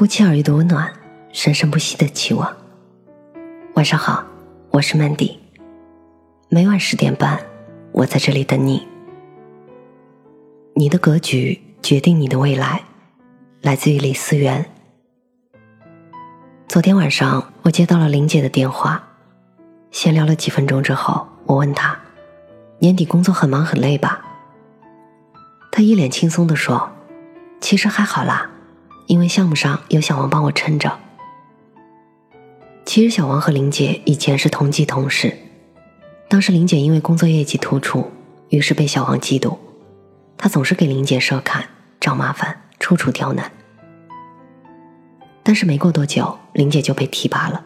不期而遇的温暖，生生不息的期望。晚上好，我是 Mandy。每晚十点半，我在这里等你。你的格局决定你的未来，来自于李思源。昨天晚上，我接到了林姐的电话，闲聊了几分钟之后，我问她：“年底工作很忙很累吧？”她一脸轻松的说：“其实还好啦。”因为项目上有小王帮我撑着。其实小王和林姐以前是同级同事，当时林姐因为工作业绩突出，于是被小王嫉妒，他总是给林姐设坎、找麻烦、处处刁难。但是没过多久，林姐就被提拔了，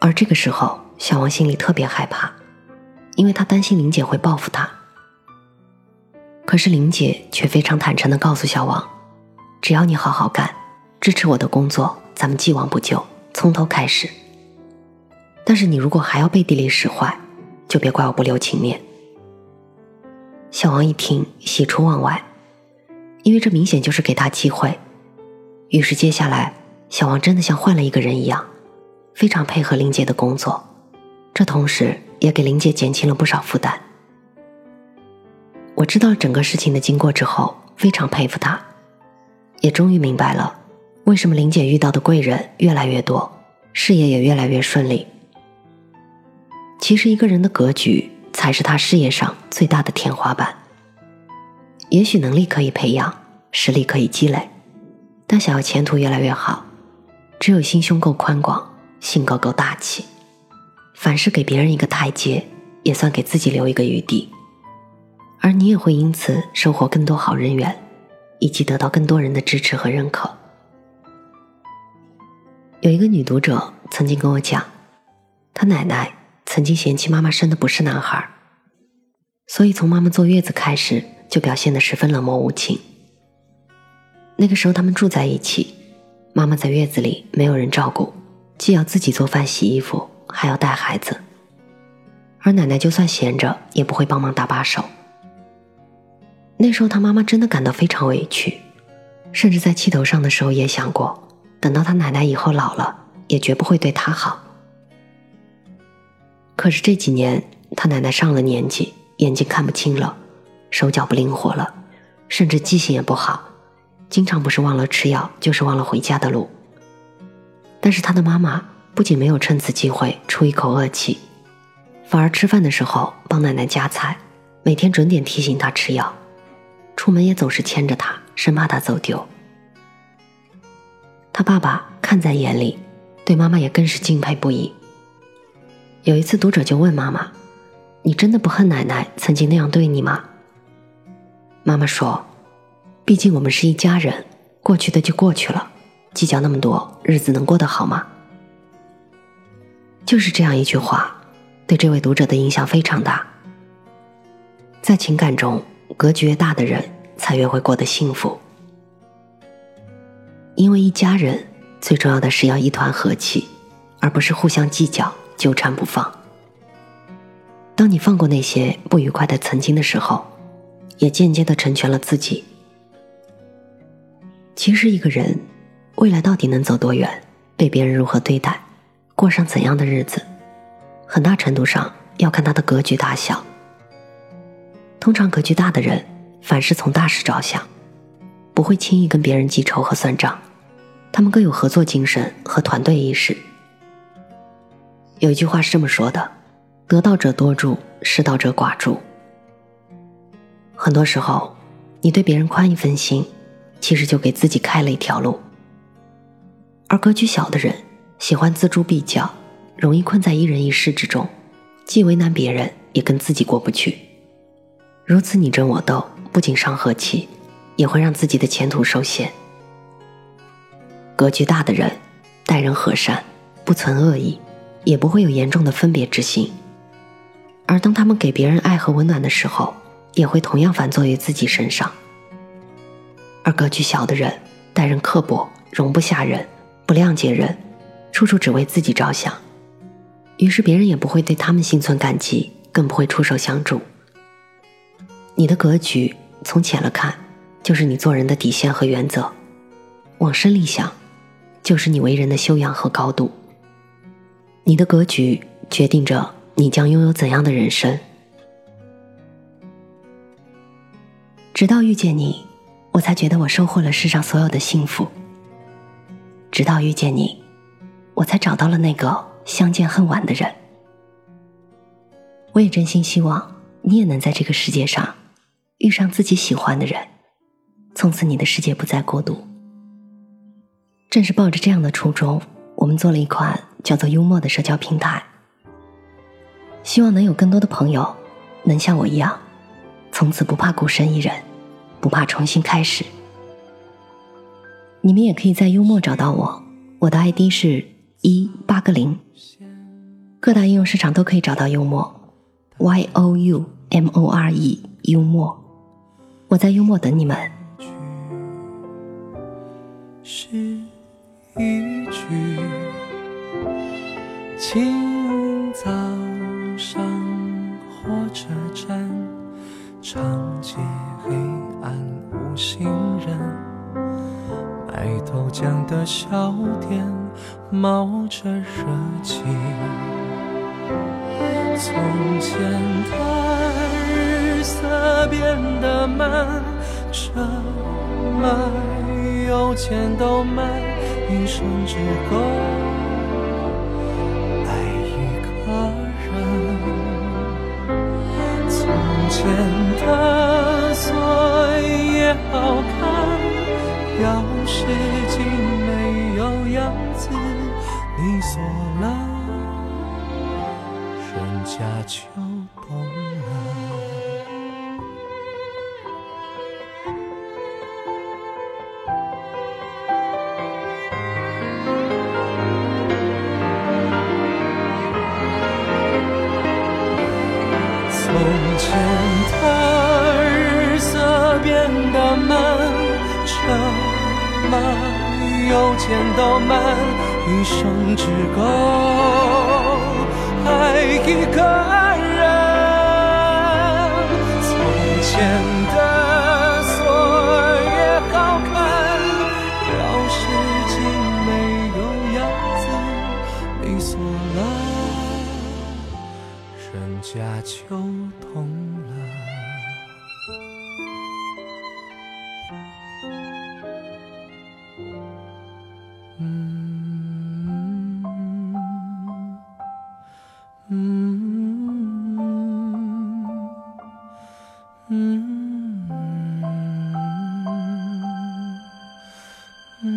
而这个时候小王心里特别害怕，因为他担心林姐会报复他。可是林姐却非常坦诚的告诉小王。只要你好好干，支持我的工作，咱们既往不咎，从头开始。但是你如果还要背地里使坏，就别怪我不留情面。小王一听，喜出望外，因为这明显就是给他机会。于是接下来，小王真的像换了一个人一样，非常配合林姐的工作，这同时也给林姐减轻了不少负担。我知道整个事情的经过之后，非常佩服他。也终于明白了，为什么林姐遇到的贵人越来越多，事业也越来越顺利。其实一个人的格局才是他事业上最大的天花板。也许能力可以培养，实力可以积累，但想要前途越来越好，只有心胸够宽广，性格够大气，凡事给别人一个台阶，也算给自己留一个余地，而你也会因此收获更多好人缘。以及得到更多人的支持和认可。有一个女读者曾经跟我讲，她奶奶曾经嫌弃妈妈生的不是男孩，所以从妈妈坐月子开始就表现得十分冷漠无情。那个时候他们住在一起，妈妈在月子里没有人照顾，既要自己做饭洗衣服，还要带孩子，而奶奶就算闲着也不会帮忙搭把手。那时候，他妈妈真的感到非常委屈，甚至在气头上的时候也想过，等到他奶奶以后老了，也绝不会对他好。可是这几年，他奶奶上了年纪，眼睛看不清了，手脚不灵活了，甚至记性也不好，经常不是忘了吃药，就是忘了回家的路。但是他的妈妈不仅没有趁此机会出一口恶气，反而吃饭的时候帮奶奶夹菜，每天准点提醒他吃药。出门也总是牵着他，生怕他走丢。他爸爸看在眼里，对妈妈也更是敬佩不已。有一次，读者就问妈妈：“你真的不恨奶奶曾经那样对你吗？”妈妈说：“毕竟我们是一家人，过去的就过去了，计较那么多，日子能过得好吗？”就是这样一句话，对这位读者的影响非常大。在情感中。格局越大的人，才越会过得幸福。因为一家人最重要的是要一团和气，而不是互相计较、纠缠不放。当你放过那些不愉快的曾经的时候，也间接的成全了自己。其实，一个人未来到底能走多远，被别人如何对待，过上怎样的日子，很大程度上要看他的格局大小。通常格局大的人，凡事从大事着想，不会轻易跟别人记仇和算账。他们更有合作精神和团队意识。有一句话是这么说的：“得道者多助，失道者寡助。”很多时候，你对别人宽一分心，其实就给自己开了一条路。而格局小的人，喜欢锱铢必较，容易困在一人一事之中，既为难别人，也跟自己过不去。如此你争我斗，不仅伤和气，也会让自己的前途受限。格局大的人，待人和善，不存恶意，也不会有严重的分别之心。而当他们给别人爱和温暖的时候，也会同样反作于自己身上。而格局小的人，待人刻薄，容不下人，不谅解人，处处只为自己着想，于是别人也不会对他们心存感激，更不会出手相助。你的格局，从浅了看，就是你做人的底线和原则；往深里想，就是你为人的修养和高度。你的格局决定着你将拥有怎样的人生。直到遇见你，我才觉得我收获了世上所有的幸福。直到遇见你，我才找到了那个相见恨晚的人。我也真心希望你也能在这个世界上遇上自己喜欢的人，从此你的世界不再孤独。正是抱着这样的初衷，我们做了一款叫做“幽默”的社交平台，希望能有更多的朋友能像我一样，从此不怕孤身一人，不怕重新开始。你们也可以在幽默找到我，我的 ID 是一八个零，各大应用市场都可以找到幽默，Y O U M O R E 幽默，我在幽默等你们。是一句，清早上火车站，长街黑暗无行人，卖豆浆的小店冒着热气。从前的钱都慢。一生只够爱一个人。从前的锁也好看，钥匙竟没有样子，你锁了，人家就。邮件都慢，一生只够爱一个人。从前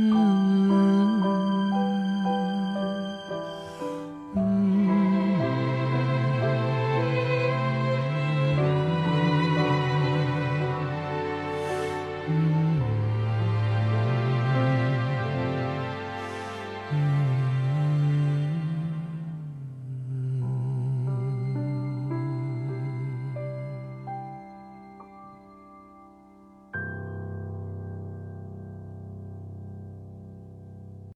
Mm.